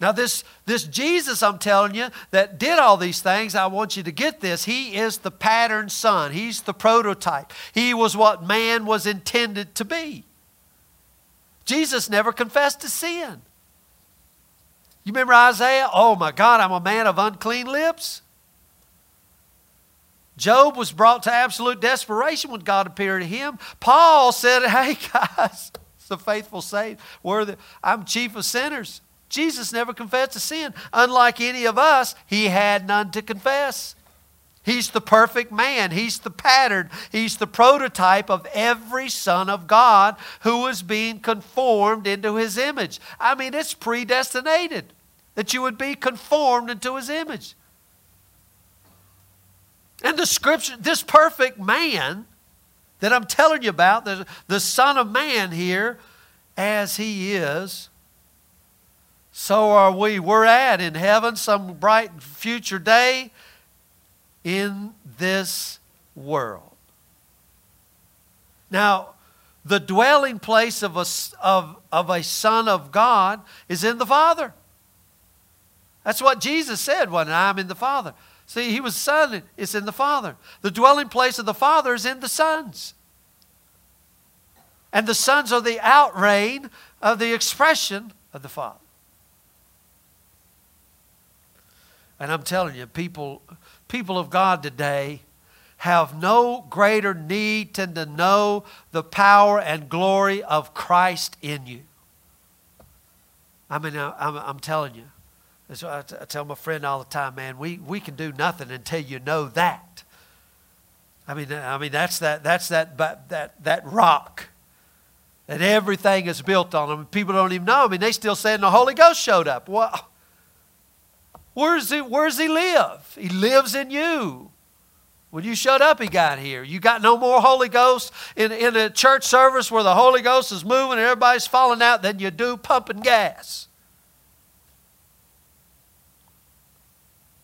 Now, this, this Jesus, I'm telling you, that did all these things, I want you to get this. He is the pattern son, He's the prototype. He was what man was intended to be. Jesus never confessed to sin. You remember Isaiah? Oh my God, I'm a man of unclean lips. Job was brought to absolute desperation when God appeared to him. Paul said, Hey (laughs) guys, it's a faithful saint. I'm chief of sinners. Jesus never confessed a sin. Unlike any of us, he had none to confess. He's the perfect man. He's the pattern. He's the prototype of every son of God who is being conformed into his image. I mean, it's predestinated that you would be conformed into his image. And the scripture, this perfect man that I'm telling you about, the, the Son of Man here, as he is, so are we. We're at in heaven some bright future day in this world. Now, the dwelling place of a, of, of a son of God is in the Father. That's what Jesus said when I'm in the Father. See, he was son, it's in the Father. The dwelling place of the Father is in the sons. And the sons are the outreign of the expression of the Father. And I'm telling you, people, people of God today have no greater need than to know the power and glory of Christ in you. I mean, I'm, I'm telling you. I tell my friend all the time, man, we, we can do nothing until you know that. I mean, I mean that's that that's that that that rock that everything is built on. people don't even know. I mean, they still saying the Holy Ghost showed up. Well, Where's he, where's he live? He lives in you. When you showed up, he got here. You got no more Holy Ghost in, in a church service where the Holy Ghost is moving and everybody's falling out than you do pumping gas.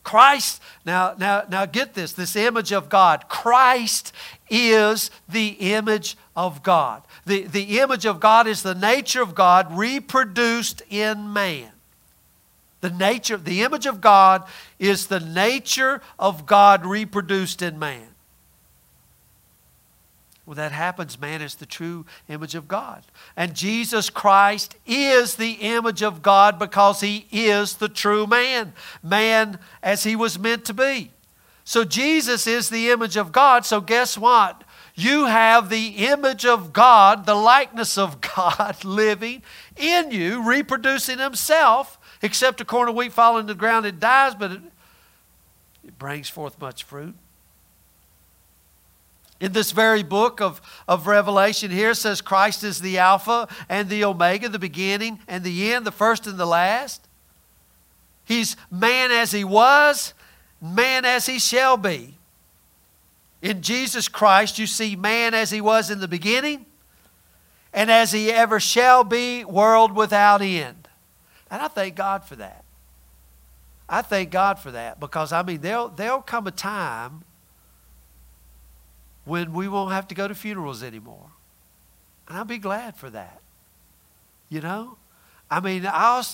Christ, now, now, now get this, this image of God. Christ is the image of God. The, the image of God is the nature of God reproduced in man. The nature, the image of God is the nature of God reproduced in man. When that happens, man is the true image of God. And Jesus Christ is the image of God because he is the true man, man as he was meant to be. So Jesus is the image of God. So guess what? You have the image of God, the likeness of (laughs) God living in you, reproducing himself Except a corn of wheat falling to the ground, it dies, but it, it brings forth much fruit. In this very book of, of Revelation here says Christ is the Alpha and the Omega, the beginning and the end, the first and the last. He's man as he was, man as he shall be. In Jesus Christ, you see man as he was in the beginning and as he ever shall be, world without end. And I thank God for that. I thank God for that because, I mean, there'll, there'll come a time when we won't have to go to funerals anymore. And I'll be glad for that. You know? I mean, I'll,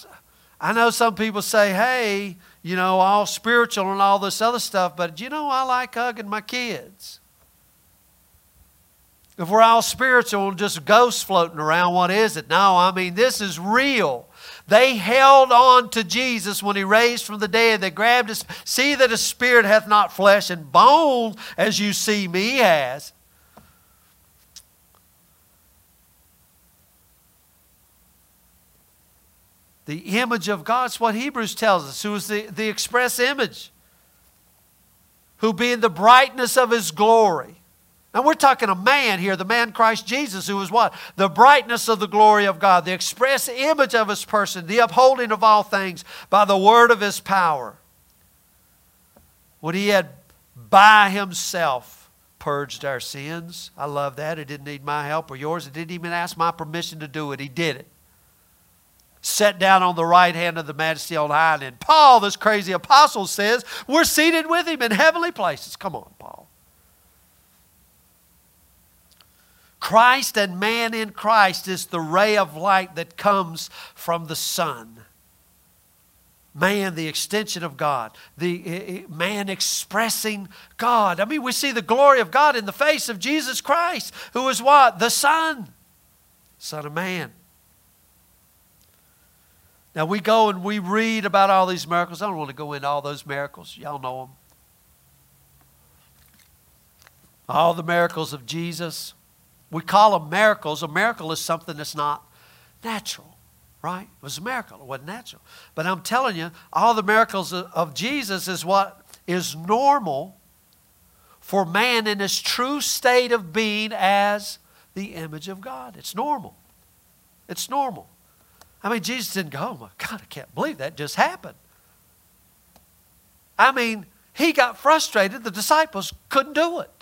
I know some people say, hey, you know, all spiritual and all this other stuff, but you know, I like hugging my kids. If we're all spiritual and just ghosts floating around, what is it? No, I mean, this is real. They held on to Jesus when he raised from the dead. They grabbed his, see that a spirit hath not flesh and bone as you see me has. The image of God is what Hebrews tells us, who is the, the express image, who being the brightness of his glory and we're talking a man here, the man Christ Jesus, who was what? The brightness of the glory of God, the express image of his person, the upholding of all things by the word of his power. What he had by himself purged our sins. I love that. It didn't need my help or yours. It didn't even ask my permission to do it. He did it. Sat down on the right hand of the majesty on high. And Paul, this crazy apostle, says, We're seated with him in heavenly places. Come on, Paul. Christ and man in Christ is the ray of light that comes from the sun. Man, the extension of God, the eh, eh, man expressing God. I mean, we see the glory of God in the face of Jesus Christ, who is what? The Son, Son of Man. Now we go and we read about all these miracles. I don't want to go into all those miracles. Y'all know them. All the miracles of Jesus. We call them miracles. A miracle is something that's not natural, right? It was a miracle. It wasn't natural. But I'm telling you, all the miracles of Jesus is what is normal for man in his true state of being as the image of God. It's normal. It's normal. I mean, Jesus didn't go, oh my God, I can't believe that just happened. I mean, he got frustrated. The disciples couldn't do it.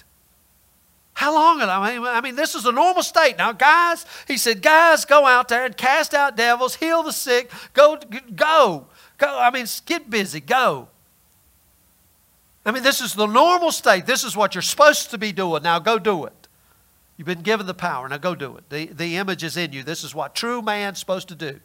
How long? I mean, I mean, this is a normal state. Now, guys, he said, guys, go out there and cast out devils, heal the sick, go, go, go. I mean, get busy, go. I mean, this is the normal state. This is what you're supposed to be doing. Now, go do it. You've been given the power. Now, go do it. The, the image is in you. This is what true man's supposed to do.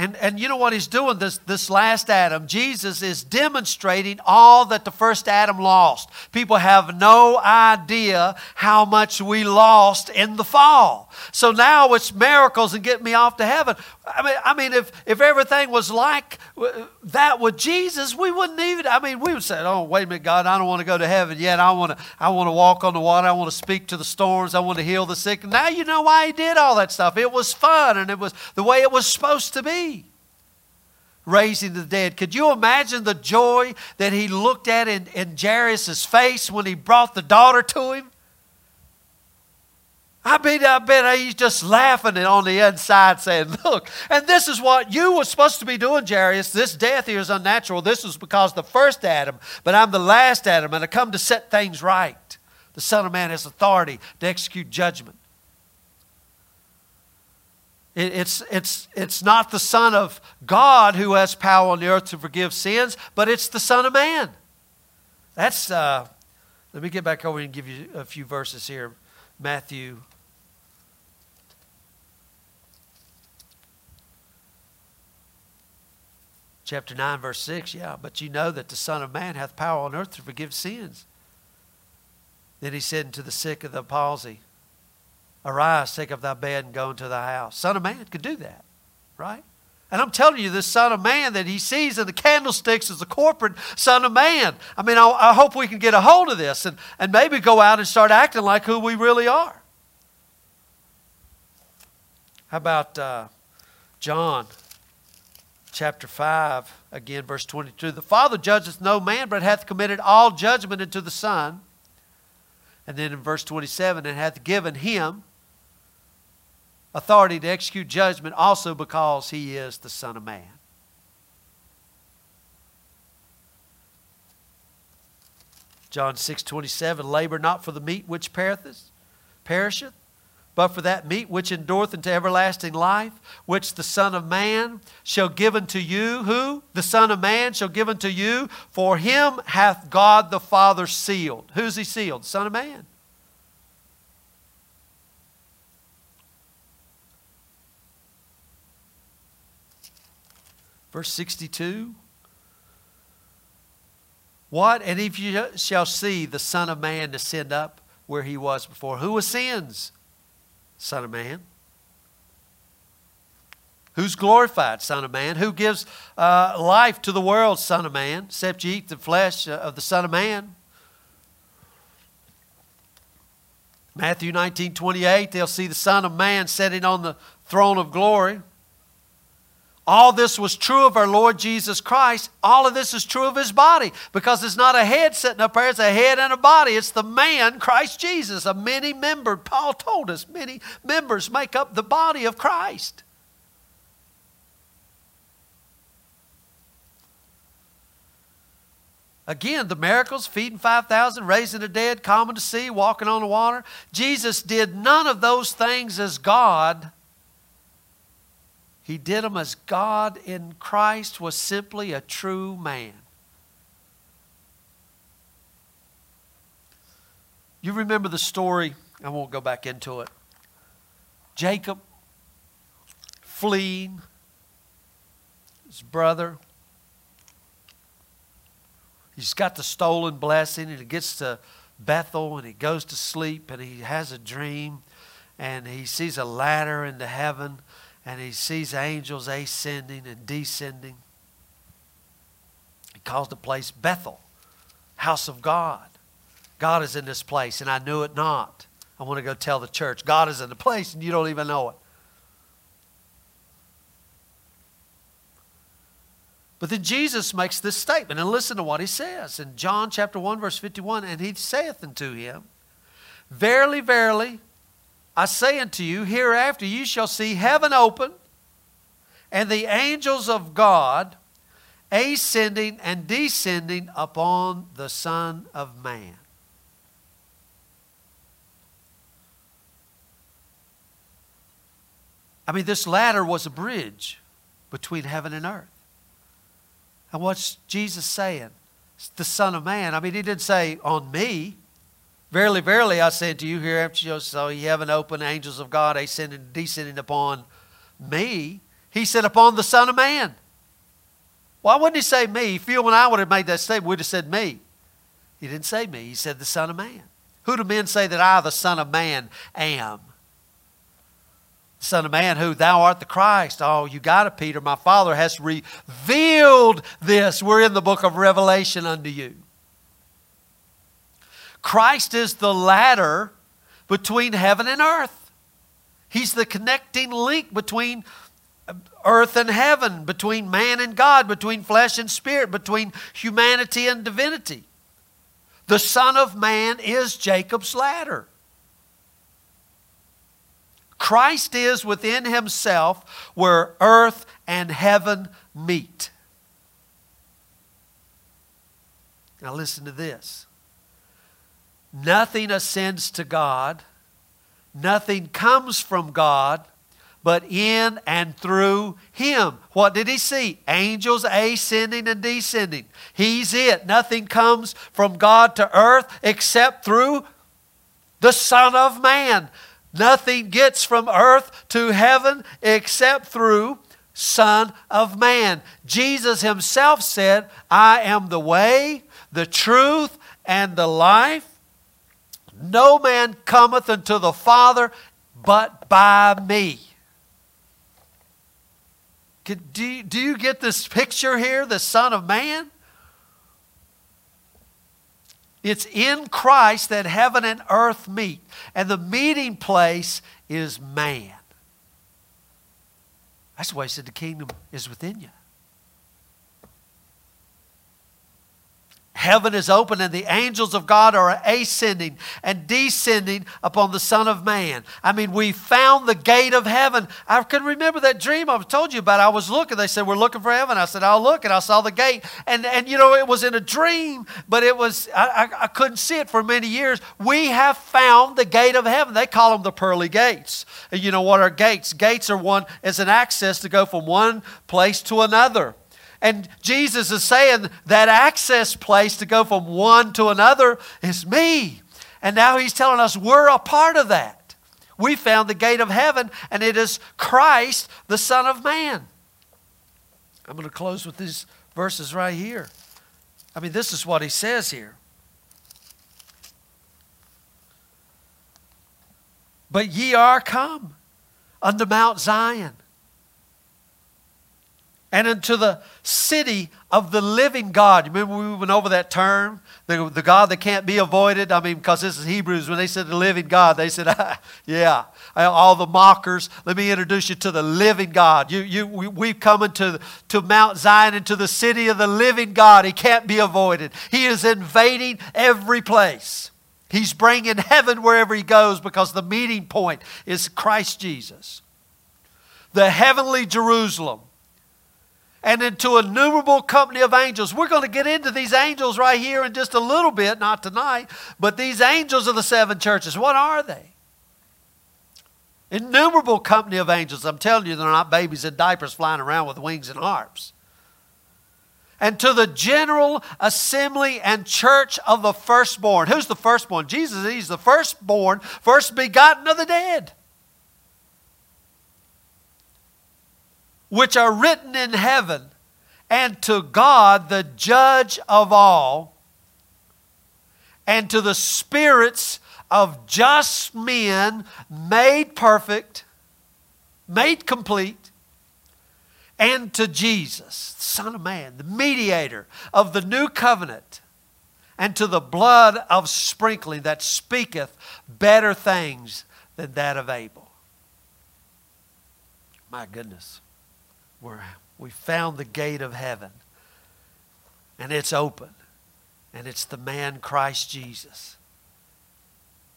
And, and you know what he's doing this, this last Adam? Jesus is demonstrating all that the first Adam lost. People have no idea how much we lost in the fall. So now it's miracles and get me off to heaven. I mean, I mean if, if everything was like uh, that with Jesus, we wouldn't even, I mean, we would say, oh, wait a minute, God, I don't want to go to heaven yet. I want to, I want to walk on the water. I want to speak to the storms. I want to heal the sick. Now you know why he did all that stuff. It was fun and it was the way it was supposed to be raising the dead. Could you imagine the joy that he looked at in, in Jairus' face when he brought the daughter to him? I bet, I bet he's just laughing on the inside saying, Look, and this is what you were supposed to be doing, Jairus. This death here is unnatural. This is because the first Adam, but I'm the last Adam, and I come to set things right. The Son of Man has authority to execute judgment. It's, it's, it's not the Son of God who has power on the earth to forgive sins, but it's the Son of Man. That's, uh, let me get back over and give you a few verses here. Matthew. Chapter 9, verse 6, yeah. But you know that the Son of Man hath power on earth to forgive sins. Then he said unto the sick of the palsy, Arise, take up thy bed, and go into thy house. Son of Man could do that, right? And I'm telling you, this Son of Man that he sees in the candlesticks is the corporate Son of Man. I mean, I, I, hope we can get a hold of this and, and maybe go out and start acting like who we really are. How about uh, John chapter 5, again, verse 22? The Father judgeth no man, but hath committed all judgment unto the Son. And then in verse 27, and hath given him authority to execute judgment also because he is the Son of Man. John 6 27, labor not for the meat which perisheth, perisheth, but for that meat which endureth unto everlasting life, which the Son of Man shall give unto you. Who? The Son of Man shall give unto you. For him hath God the Father sealed. Who's he sealed? Son of Man. Verse 62. What? And if you shall see the Son of Man descend up where he was before. Who ascends? Son of Man. Who's glorified, Son of Man? Who gives uh, life to the world, Son of Man? Except you eat the flesh uh, of the Son of Man. Matthew 19 28, they'll see the Son of Man sitting on the throne of glory. All this was true of our Lord Jesus Christ. All of this is true of his body because it's not a head sitting up there, it's a head and a body. It's the man, Christ Jesus, a many membered. Paul told us many members make up the body of Christ. Again, the miracles, feeding 5,000, raising the dead, calming the sea, walking on the water. Jesus did none of those things as God. He did them as God in Christ was simply a true man. You remember the story, I won't go back into it. Jacob fleeing his brother He's got the stolen blessing, and he gets to Bethel and he goes to sleep and he has a dream and he sees a ladder into heaven and he sees angels ascending and descending. He calls the place Bethel, house of God. God is in this place, and I knew it not. I want to go tell the church God is in the place, and you don't even know it. But then Jesus makes this statement, and listen to what he says in John chapter 1, verse 51 And he saith unto him, Verily, verily, I say unto you, hereafter you shall see heaven open, and the angels of God ascending and descending upon the Son of Man. I mean, this ladder was a bridge between heaven and earth. And what's Jesus saying? the Son of Man. I mean, he didn't say on me. Verily, verily, I said to you, hereafter you saw ye heaven open, angels of God ascending descending upon me. He said, upon the Son of Man. Why wouldn't he say me? If you and I would have made that statement, we'd have said me. He didn't say me. He said the Son of Man. Who do men say that I, the Son of Man, am? Son of Man, who thou art the Christ. Oh, you got it, Peter. My Father has revealed this. We're in the book of Revelation unto you. Christ is the ladder between heaven and earth. He's the connecting link between earth and heaven, between man and God, between flesh and spirit, between humanity and divinity. The Son of Man is Jacob's ladder. Christ is within himself where earth and heaven meet. Now, listen to this nothing ascends to God, nothing comes from God, but in and through Him. What did He see? Angels ascending and descending. He's it. Nothing comes from God to earth except through the Son of Man. Nothing gets from earth to heaven except through Son of Man. Jesus himself said, I am the way, the truth, and the life. No man cometh unto the Father but by me. Do you, do you get this picture here, the Son of Man? It's in Christ that heaven and earth meet. And the meeting place is man. That's why he said the kingdom is within you. Heaven is open and the angels of God are ascending and descending upon the Son of Man. I mean, we found the gate of heaven. I can remember that dream I've told you about. I was looking. They said, We're looking for heaven. I said, I'll look. And I saw the gate. And, and you know, it was in a dream, but it was, I, I, I couldn't see it for many years. We have found the gate of heaven. They call them the pearly gates. And you know what are gates? Gates are one, is an access to go from one place to another. And Jesus is saying that access place to go from one to another is me. And now he's telling us we're a part of that. We found the gate of heaven, and it is Christ, the Son of Man. I'm going to close with these verses right here. I mean, this is what he says here. But ye are come unto Mount Zion and into the city of the living God. Remember we went over that term? The, the God that can't be avoided? I mean, because this is Hebrews. When they said the living God, they said, (laughs) ah, yeah, all the mockers. Let me introduce you to the living God. You, you, we, we've come into to Mount Zion, into the city of the living God. He can't be avoided. He is invading every place. He's bringing heaven wherever he goes because the meeting point is Christ Jesus. The heavenly Jerusalem and into innumerable company of angels. We're going to get into these angels right here in just a little bit, not tonight, but these angels of the seven churches, what are they? Innumerable company of angels. I'm telling you, they're not babies in diapers flying around with wings and harps. And to the general assembly and church of the firstborn. Who's the firstborn? Jesus, he's the firstborn, first begotten of the dead. Which are written in heaven, and to God, the judge of all, and to the spirits of just men made perfect, made complete, and to Jesus, Son of Man, the mediator of the new covenant, and to the blood of sprinkling that speaketh better things than that of Abel. My goodness, we're, we found the gate of heaven, and it's open, and it's the man Christ Jesus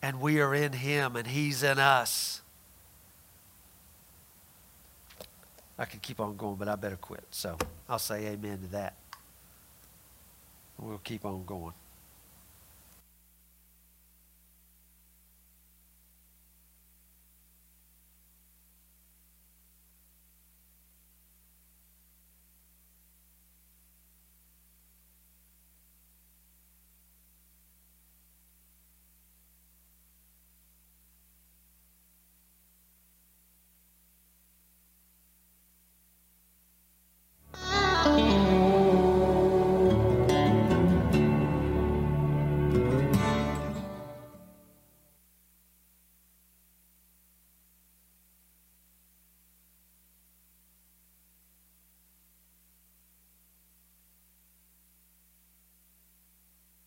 and we are in him and he's in us. I could keep on going, but I better quit. So I'll say amen to that. We'll keep on going.